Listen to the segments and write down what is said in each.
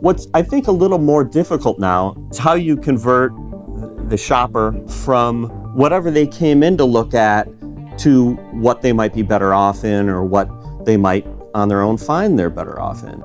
What's, I think, a little more difficult now is how you convert the shopper from whatever they came in to look at to what they might be better off in or what they might on their own find they're better off in.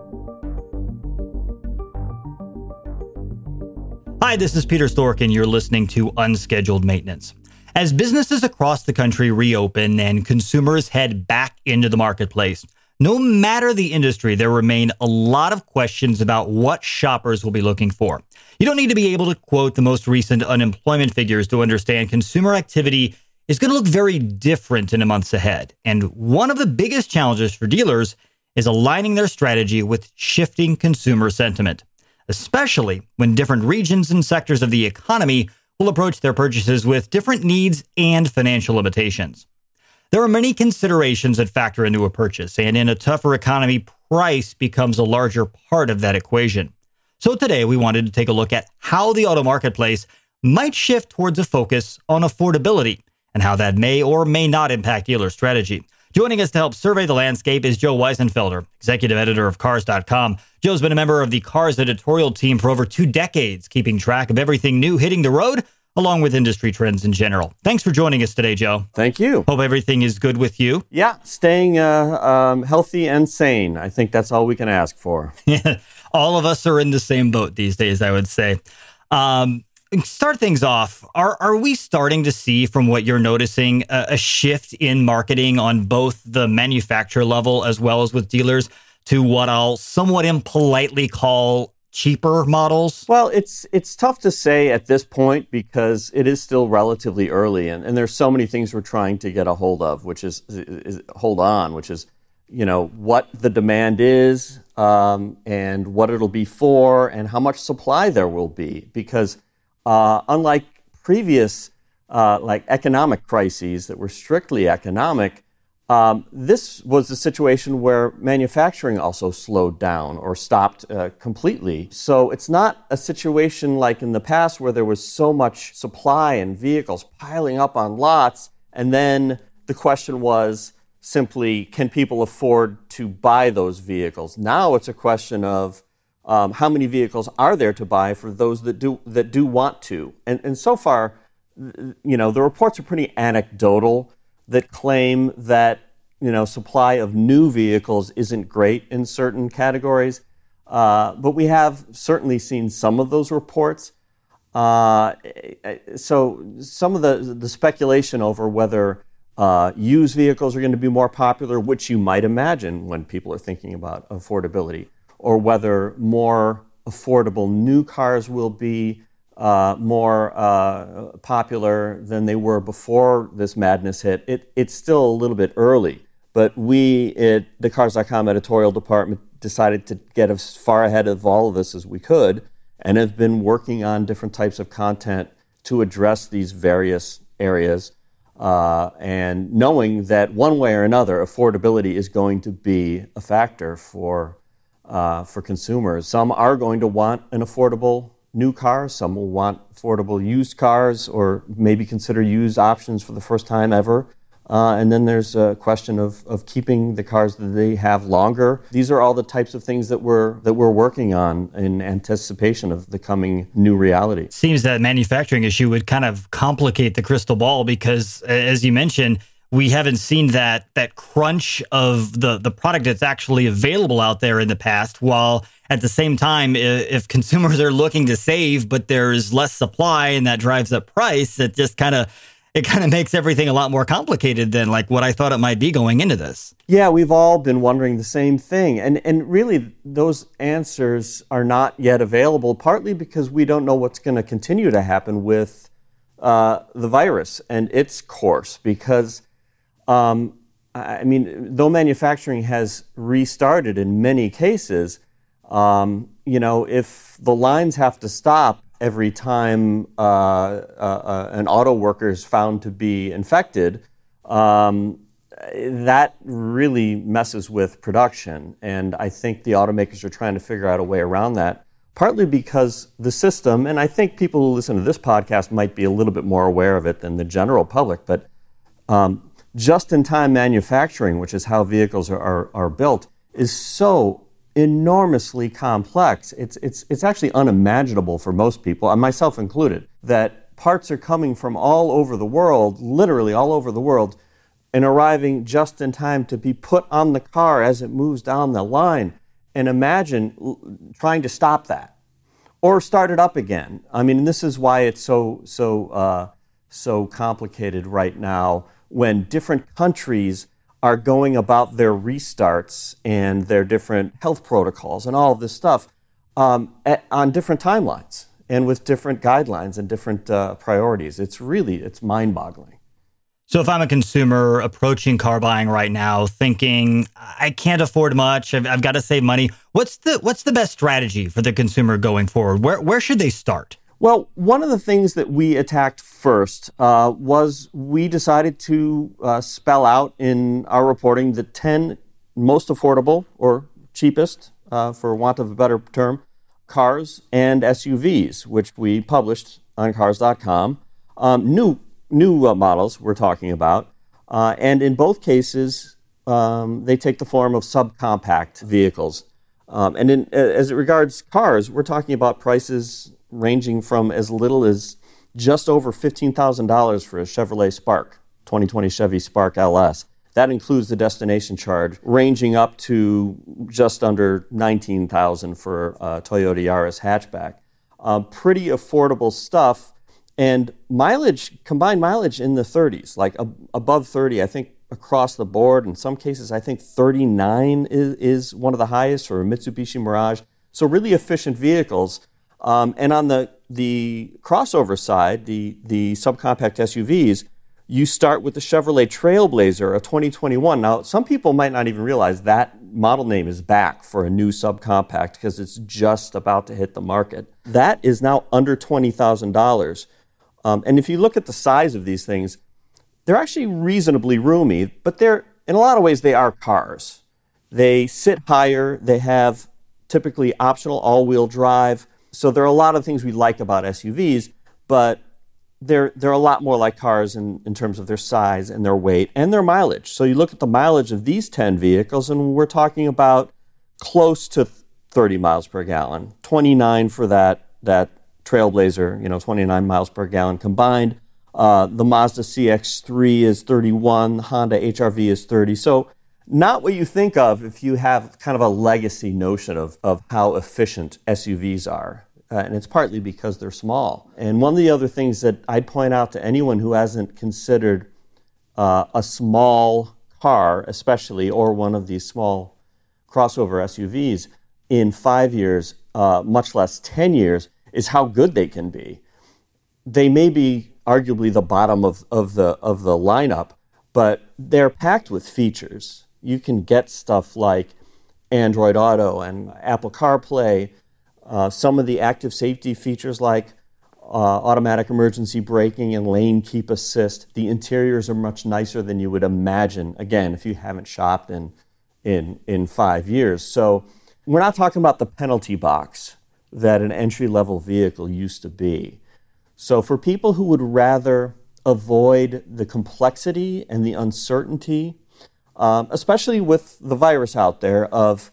Hi, this is Peter Stork, and you're listening to Unscheduled Maintenance. As businesses across the country reopen and consumers head back into the marketplace, no matter the industry, there remain a lot of questions about what shoppers will be looking for. You don't need to be able to quote the most recent unemployment figures to understand consumer activity is going to look very different in the months ahead. And one of the biggest challenges for dealers is aligning their strategy with shifting consumer sentiment especially when different regions and sectors of the economy will approach their purchases with different needs and financial limitations. There are many considerations that factor into a purchase, and in a tougher economy, price becomes a larger part of that equation. So today we wanted to take a look at how the auto marketplace might shift towards a focus on affordability and how that may or may not impact dealer strategy. Joining us to help survey the landscape is Joe Wiesenfelder, executive editor of Cars.com. Joe's been a member of the Cars editorial team for over two decades, keeping track of everything new hitting the road, along with industry trends in general. Thanks for joining us today, Joe. Thank you. Hope everything is good with you. Yeah, staying uh, um, healthy and sane. I think that's all we can ask for. all of us are in the same boat these days, I would say. Um, start things off, are are we starting to see from what you're noticing a, a, shift in marketing on both the manufacturer level as well as with dealers to what I'll somewhat impolitely call cheaper models? Well, it's it's tough to say at this point because it is still relatively early and, and there's so many things we're trying to get a hold of, which is, is hold on, which is you know what the demand is um, and what it'll be for and how much supply there will be because uh, unlike previous uh, like economic crises that were strictly economic, um, this was a situation where manufacturing also slowed down or stopped uh, completely. So it's not a situation like in the past where there was so much supply and vehicles piling up on lots, and then the question was simply, can people afford to buy those vehicles? Now it's a question of um, how many vehicles are there to buy for those that do that do want to? And and so far, you know, the reports are pretty anecdotal that claim that you know supply of new vehicles isn't great in certain categories, uh, but we have certainly seen some of those reports. Uh, so some of the the speculation over whether uh, used vehicles are going to be more popular, which you might imagine when people are thinking about affordability or whether more affordable new cars will be uh, more uh, popular than they were before this madness hit. It, it's still a little bit early, but we at the Cars.com editorial department decided to get as far ahead of all of this as we could and have been working on different types of content to address these various areas. Uh, and knowing that one way or another, affordability is going to be a factor for uh, for consumers. Some are going to want an affordable new cars, some will want affordable used cars or maybe consider used options for the first time ever. Uh, and then there's a question of, of keeping the cars that they have longer. These are all the types of things that we're that we're working on in anticipation of the coming new reality. Seems that manufacturing issue would kind of complicate the crystal ball because, as you mentioned, we haven't seen that that crunch of the the product that's actually available out there in the past while at the same time if consumers are looking to save but there's less supply and that drives up price it just kind of it kind of makes everything a lot more complicated than like what I thought it might be going into this. Yeah, we've all been wondering the same thing. And and really those answers are not yet available partly because we don't know what's going to continue to happen with uh, the virus and its course because um, I mean, though manufacturing has restarted in many cases, um, you know, if the lines have to stop every time uh, uh, uh an auto worker is found to be infected, um, that really messes with production. And I think the automakers are trying to figure out a way around that, partly because the system, and I think people who listen to this podcast might be a little bit more aware of it than the general public, but um, just in time manufacturing, which is how vehicles are, are, are, built, is so enormously complex. It's, it's, it's actually unimaginable for most people, and myself included, that parts are coming from all over the world, literally all over the world, and arriving just in time to be put on the car as it moves down the line. And imagine trying to stop that or start it up again. I mean, this is why it's so, so, uh, so complicated right now when different countries are going about their restarts and their different health protocols and all of this stuff um, at, on different timelines and with different guidelines and different uh, priorities. It's really it's mind-boggling. So if I'm a consumer approaching car buying right now, thinking I can't afford much, I've, I've got to save money, what's the what's the best strategy for the consumer going forward? Where where should they start? Well, one of the things that we attacked first uh, was we decided to uh, spell out in our reporting the 10 most affordable or cheapest, uh, for want of a better term, cars and SUVs, which we published on cars.com. Um, new new uh, models we're talking about. Uh, and in both cases, um, they take the form of subcompact vehicles. Um, and in, as it regards cars, we're talking about prices ranging from as little as just over $15,000 for a Chevrolet Spark, 2020 Chevy Spark LS. That includes the destination charge, ranging up to just under 19,000 for a Toyota Yaris hatchback. Uh, pretty affordable stuff, and mileage, combined mileage in the 30s, like above 30. I think across the board. In some cases, I think 39 is, is one of the highest for a Mitsubishi Mirage. So really efficient vehicles um, and on the, the crossover side, the, the subcompact SUVs, you start with the Chevrolet Trailblazer of 2021. Now, some people might not even realize that model name is back for a new subcompact because it's just about to hit the market. That is now under $20,000. Um, and if you look at the size of these things, they're actually reasonably roomy, but they're, in a lot of ways, they are cars. They sit higher, they have typically optional all wheel drive. So there are a lot of things we like about SUVs, but they're, they're a lot more like cars in, in terms of their size and their weight and their mileage. So you look at the mileage of these 10 vehicles, and we're talking about close to 30 miles per gallon, 29 for that, that Trailblazer, you know, 29 miles per gallon combined. Uh, the Mazda CX3 is 31, Honda HRV is 30. So not what you think of if you have kind of a legacy notion of, of how efficient SUVs are. Uh, and it's partly because they're small. And one of the other things that I'd point out to anyone who hasn't considered uh, a small car, especially, or one of these small crossover SUVs, in five years, uh, much less 10 years, is how good they can be. They may be arguably the bottom of, of, the, of the lineup, but they're packed with features you can get stuff like Android Auto and Apple CarPlay, uh, some of the active safety features like uh, automatic emergency braking and lane keep assist. The interiors are much nicer than you would imagine, again, if you haven't shopped in, in, in five years. So we're not talking about the penalty box that an entry level vehicle used to be. So for people who would rather avoid the complexity and the uncertainty um, especially with the virus out there of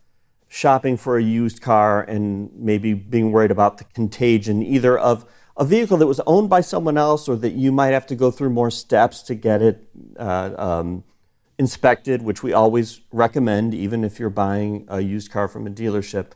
shopping for a used car and maybe being worried about the contagion either of a vehicle that was owned by someone else or that you might have to go through more steps to get it uh, um, inspected, which we always recommend, even if you're buying a used car from a dealership.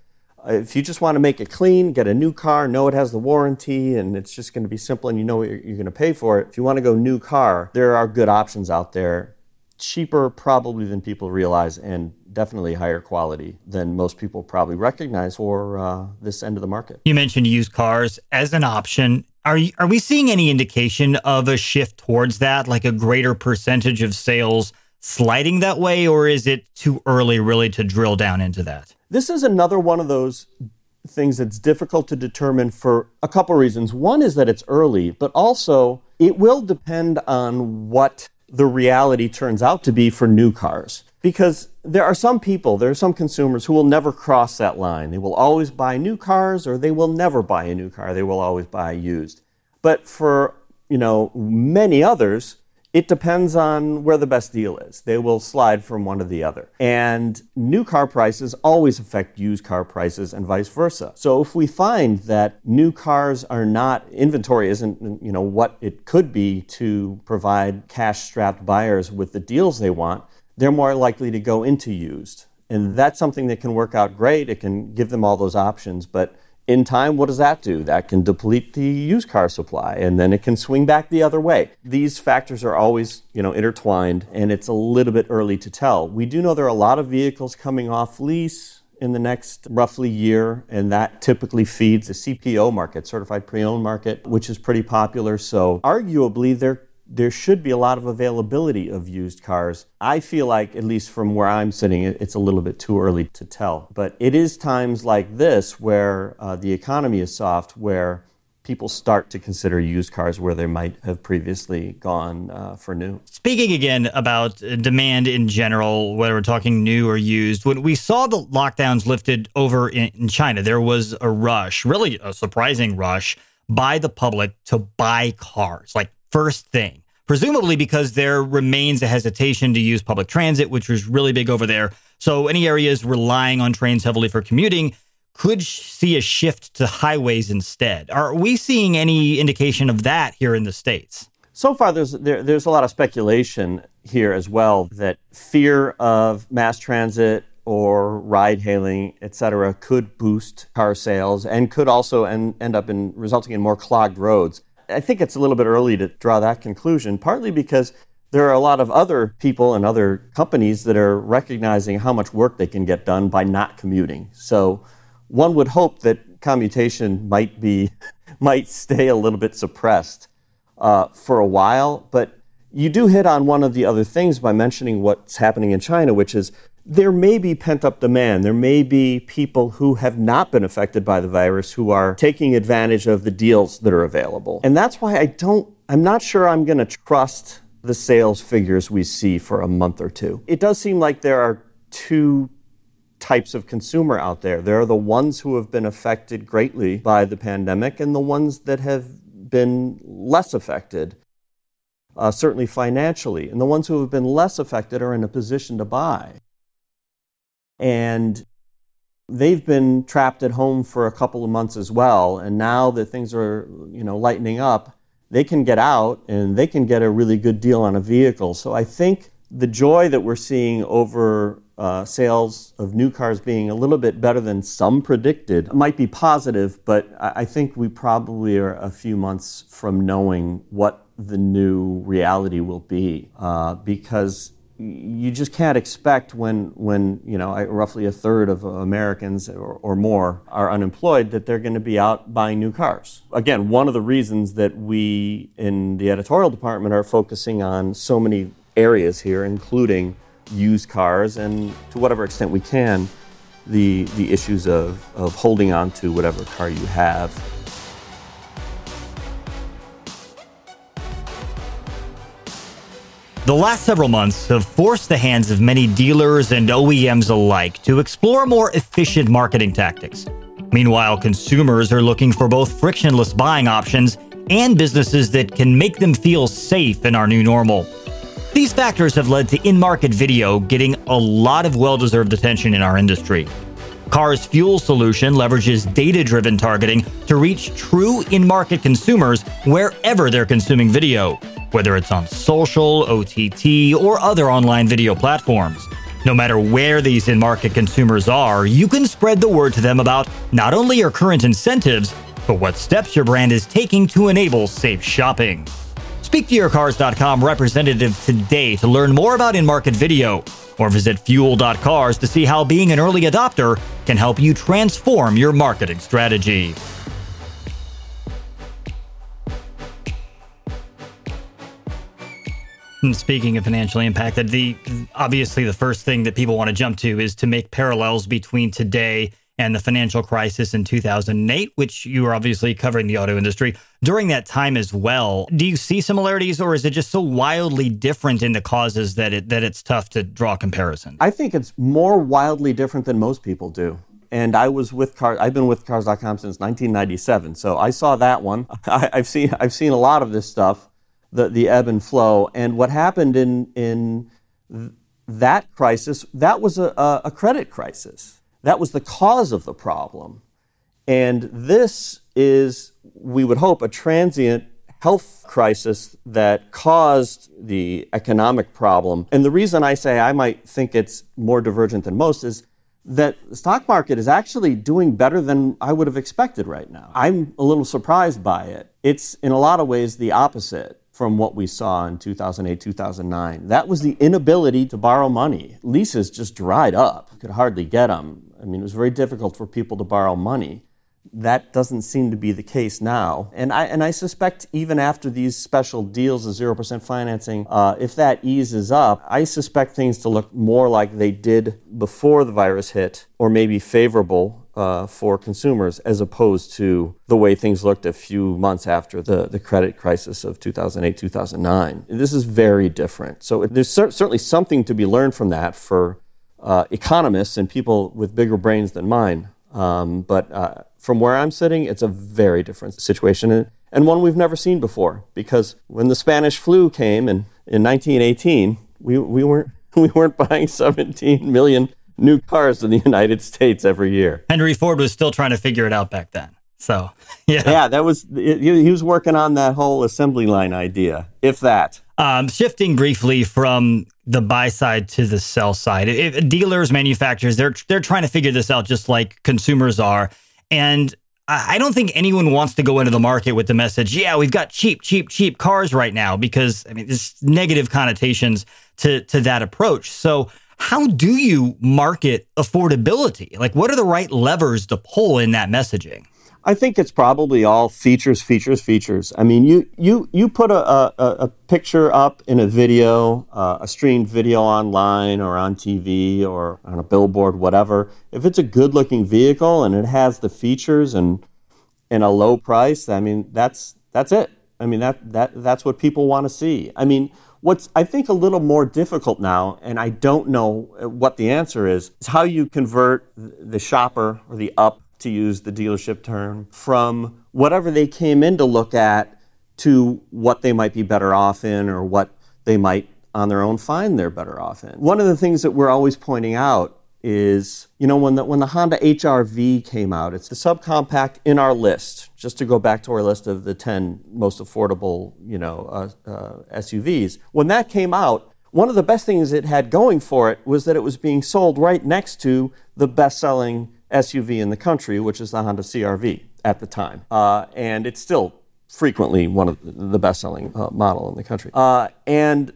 Uh, if you just want to make it clean, get a new car, know it has the warranty, and it's just going to be simple and you know what you're, you're going to pay for it. If you want to go new car, there are good options out there cheaper probably than people realize and definitely higher quality than most people probably recognize for uh, this end of the market. You mentioned used cars as an option. Are you, are we seeing any indication of a shift towards that, like a greater percentage of sales sliding that way, or is it too early really to drill down into that? This is another one of those things that's difficult to determine for a couple reasons. One is that it's early, but also it will depend on what the reality turns out to be for new cars. Because there are some people, there are some consumers who will never cross that line. They will always buy new cars or they will never buy a new car. They will always buy used. But for, you know, many others, it depends on where the best deal is. They will slide from one to the other. And new car prices always affect used car prices and vice versa. So if we find that new cars are not inventory isn't you know what it could be to provide cash strapped buyers with the deals they want, they're more likely to go into used. And that's something that can work out great. It can give them all those options, but in time, what does that do? That can deplete the used car supply and then it can swing back the other way. These factors are always, you know, intertwined and it's a little bit early to tell. We do know there are a lot of vehicles coming off lease in the next roughly year, and that typically feeds the CPO market, certified pre-owned market, which is pretty popular. So arguably there there should be a lot of availability of used cars. I feel like, at least from where I'm sitting, it's a little bit too early to tell. But it is times like this where uh, the economy is soft, where people start to consider used cars where they might have previously gone uh, for new. Speaking again about demand in general, whether we're talking new or used, when we saw the lockdowns lifted over in China, there was a rush, really a surprising rush by the public to buy cars, like first thing presumably because there remains a hesitation to use public transit, which was really big over there. So any areas relying on trains heavily for commuting could see a shift to highways instead. Are we seeing any indication of that here in the States? So far, there's, there, there's a lot of speculation here as well that fear of mass transit or ride hailing, et cetera, could boost car sales and could also end, end up in resulting in more clogged roads. I think it's a little bit early to draw that conclusion, partly because there are a lot of other people and other companies that are recognizing how much work they can get done by not commuting. So one would hope that commutation might be might stay a little bit suppressed uh, for a while, but you do hit on one of the other things by mentioning what's happening in China, which is there may be pent up demand. There may be people who have not been affected by the virus who are taking advantage of the deals that are available. And that's why I don't, I'm not sure I'm going to trust the sales figures we see for a month or two. It does seem like there are two types of consumer out there. There are the ones who have been affected greatly by the pandemic and the ones that have been less affected. Uh, certainly financially. And the ones who have been less affected are in a position to buy and they've been trapped at home for a couple of months as well. And now that things are, you know, lightening up, they can get out and they can get a really good deal on a vehicle. So I think the joy that we're seeing over uh, sales of new cars being a little bit better than some predicted might be positive, but I think we probably are a few months from knowing what the new reality will be uh, because you just can't expect when, when you know, roughly a third of Americans or, or more are unemployed that they're going to be out buying new cars. Again, one of the reasons that we in the editorial department are focusing on so many areas here, including used cars and to whatever extent we can, the, the issues of, of holding on to whatever car you have The last several months have forced the hands of many dealers and OEMs alike to explore more efficient marketing tactics. Meanwhile, consumers are looking for both frictionless buying options and businesses that can make them feel safe in our new normal. These factors have led to in market video getting a lot of well deserved attention in our industry. Cars Fuel solution leverages data driven targeting to reach true in market consumers wherever they're consuming video whether it's on social, OTT, or other online video platforms. No matter where these in market consumers are, you can spread the word to them about not only your current incentives, but what steps your brand is taking to enable safe shopping. Speak to yourcars.com representative today to learn more about in market video, or visit fuel.cars to see how being an early adopter can help you transform your marketing strategy. And speaking of financially impacted, the obviously the first thing that people want to jump to is to make parallels between today and the financial crisis in 2008, which you were obviously covering the auto industry during that time as well. Do you see similarities, or is it just so wildly different in the causes that it that it's tough to draw comparison? I think it's more wildly different than most people do. And I was with cars. I've been with Cars.com since 1997, so I saw that one. I, I've seen I've seen a lot of this stuff the, the ebb and flow. And what happened in, in that crisis, that was a, a credit crisis. That was the cause of the problem. And this is, we would hope, a transient health crisis that caused the economic problem. And the reason I say I might think it's more divergent than most is that the stock market is actually doing better than I would have expected right now. I'm a little surprised by it. It's in a lot of ways the opposite from what we saw in 2008, 2009. That was the inability to borrow money. Leases just dried up. Could hardly get them. I mean, it was very difficult for people to borrow money. That doesn't seem to be the case now. And I, and I suspect even after these special deals of 0% financing, uh, if that eases up, I suspect things to look more like they did before the virus hit, or maybe favorable uh, for consumers as opposed to the way things looked a few months after the, the credit crisis of 2008, 2009. This is very different. So there's cer- certainly something to be learned from that for uh, economists and people with bigger brains than mine. Um, but uh, from where I'm sitting, it's a very different situation and, one we've never seen before. Because when the Spanish flu came in, in 1918, we, we, weren't, we weren't buying 17 million new cars in the United States every year. Henry Ford was still trying to figure it out back then. So, yeah. Yeah, that was, he was working on that whole assembly line idea, if that. Um, shifting briefly from the buy side to the sell side, if dealers, manufacturers, they're, they're trying to figure this out just like consumers are. And I don't think anyone wants to go into the market with the message, yeah, we've got cheap, cheap, cheap cars right now, because I mean, there's negative connotations to, to that approach. So, how do you market affordability? Like, what are the right levers to pull in that messaging? I think it's probably all features, features, features. I mean, you you you put a, a, a picture up in a video, uh, a streamed video online or on TV or on a billboard, whatever. If it's a good-looking vehicle and it has the features and and a low price, I mean, that's that's it. I mean, that that that's what people want to see. I mean, what's I think a little more difficult now, and I don't know uh, what the answer is, is how you convert the shopper or the up to use the dealership term, from whatever they came in to look at to what they might be better off in or what they might on their own find they're better off in. One of the things that we're always pointing out is, you know, when the, when the Honda HRV came out, it's the subcompact in our list, just to go back to our list of the 10 most affordable, you know, uh, uh, SUVs. When that came out, one of the best things it had going for it was that it was being sold right next to the best-selling SUV in the country, which is the Honda CRV at the time. Uh, and it's still frequently one of the best selling uh, model in the country. Uh, and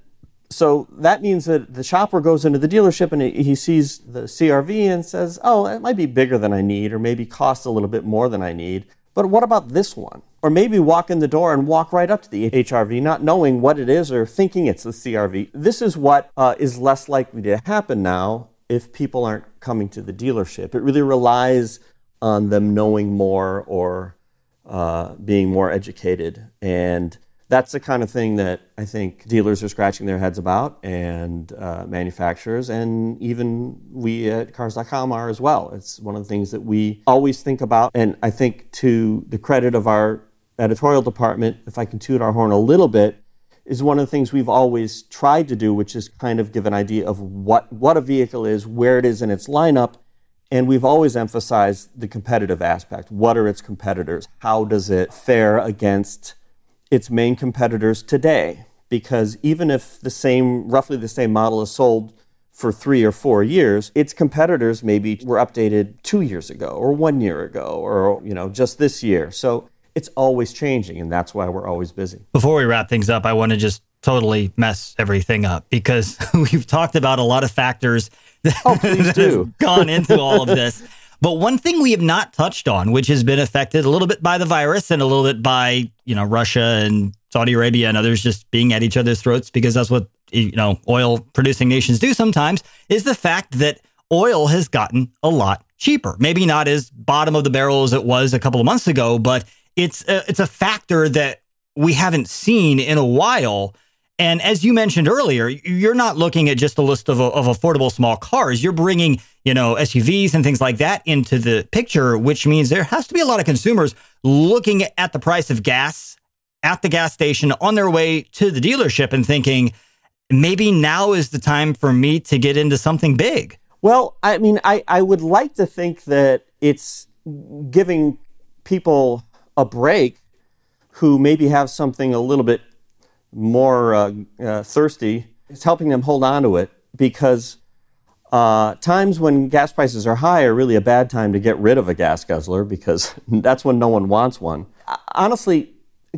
so that means that the shopper goes into the dealership and he sees the CRV and says, oh, it might be bigger than I need, or maybe cost a little bit more than I need. But what about this one? Or maybe walk in the door and walk right up to the HRV, not knowing what it is or thinking it's the CRV. This is what uh, is less likely to happen now if people aren't coming to the dealership. It really relies on them knowing more or uh, being more educated. And that's the kind of thing that I think dealers are scratching their heads about, and uh, manufacturers, and even we at Cars.com are as well. It's one of the things that we always think about. And I think, to the credit of our editorial department, if I can toot our horn a little bit, is one of the things we've always tried to do, which is kind of give an idea of what, what a vehicle is, where it is in its lineup. And we've always emphasized the competitive aspect. What are its competitors? How does it fare against its main competitors today? Because even if the same, roughly the same model is sold for three or four years, its competitors maybe were updated two years ago or one year ago or, you know, just this year. So it's always changing, and that's why we're always busy. Before we wrap things up, I want to just totally mess everything up because we've talked about a lot of factors oh, that, oh, that have gone into all of this. But one thing we have not touched on, which has been affected a little bit by the virus and a little bit by, you know, Russia and Saudi Arabia and others just being at each other's throats because that's what, you know, oil producing nations do sometimes, is the fact that oil has gotten a lot cheaper. Maybe not as bottom of the barrel as it was a couple of months ago, but it's a, it's a factor that we haven't seen in a while. And as you mentioned earlier, you're not looking at just a list of, of affordable small cars. You're bringing, you know, SUVs and things like that into the picture, which means there has to be a lot of consumers looking at the price of gas at the gas station on their way to the dealership and thinking, maybe now is the time for me to get into something big? Well, I mean, I, I would like to think that it's giving people a break who maybe have something a little bit more uh, uh, thirsty. It's helping them hold on to it because uh, times when gas prices are high are really a bad time to get rid of a gas guzzler because that's when no one wants one. Honestly,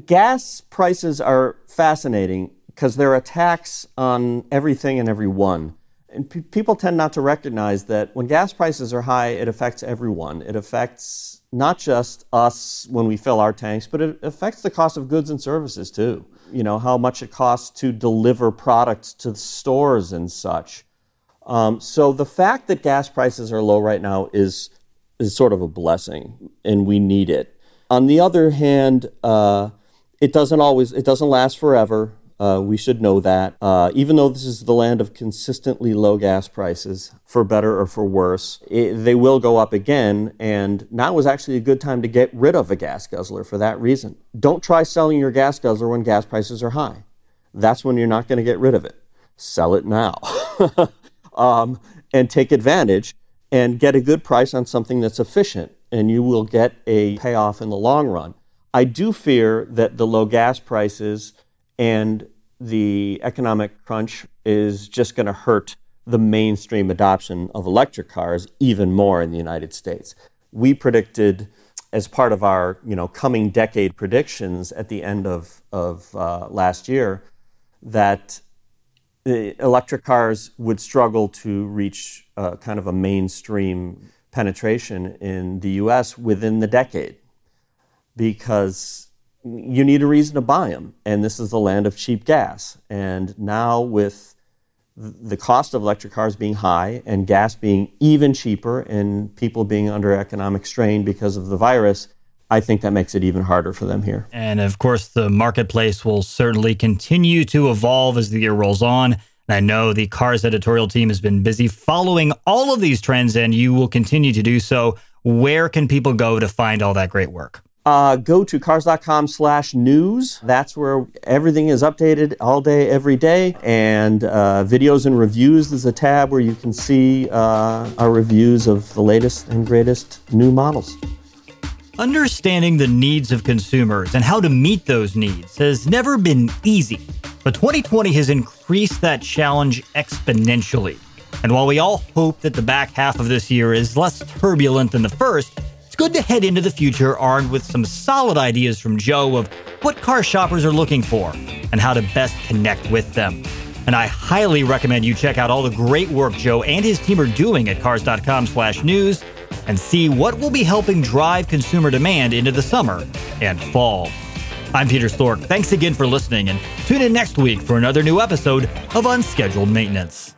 gas prices are fascinating because they're a tax on everything and everyone. And pe- people tend not to recognize that when gas prices are high, it affects everyone. It affects not just us when we fill our tanks, but it affects the cost of goods and services too. You know, how much it costs to deliver products to stores and such. Um, so the fact that gas prices are low right now is is sort of a blessing, and we need it. On the other hand, uh, it doesn't always it doesn't last forever. Uh, we should know that. Uh, even though this is the land of consistently low gas prices, for better or for worse, it, they will go up again. And now is actually a good time to get rid of a gas guzzler for that reason. Don't try selling your gas guzzler when gas prices are high. That's when you're not going to get rid of it. Sell it now. um, and take advantage and get a good price on something that's efficient, and you will get a payoff in the long run. I do fear that the low gas prices and the economic crunch is just going to hurt the mainstream adoption of electric cars even more in the United States. We predicted, as part of our you know coming decade predictions at the end of of uh, last year, that electric cars would struggle to reach uh, kind of a mainstream penetration in the US within the decade because you need a reason to buy them. And this is the land of cheap gas. And now, with the cost of electric cars being high and gas being even cheaper and people being under economic strain because of the virus, I think that makes it even harder for them here. And of course, the marketplace will certainly continue to evolve as the year rolls on. And I know the Cars editorial team has been busy following all of these trends, and you will continue to do so. Where can people go to find all that great work? Uh, go to cars.com slash news. That's where everything is updated all day, every day. And uh, videos and reviews is a tab where you can see uh, our reviews of the latest and greatest new models. Understanding the needs of consumers and how to meet those needs has never been easy, but 2020 has increased that challenge exponentially. And while we all hope that the back half of this year is less turbulent than the first, good to head into the future armed with some solid ideas from Joe of what car shoppers are looking for and how to best connect with them. And I highly recommend you check out all the great work Joe and his team are doing at cars.com/news and see what will be helping drive consumer demand into the summer and fall. I'm Peter Stork. Thanks again for listening and tune in next week for another new episode of Unscheduled Maintenance.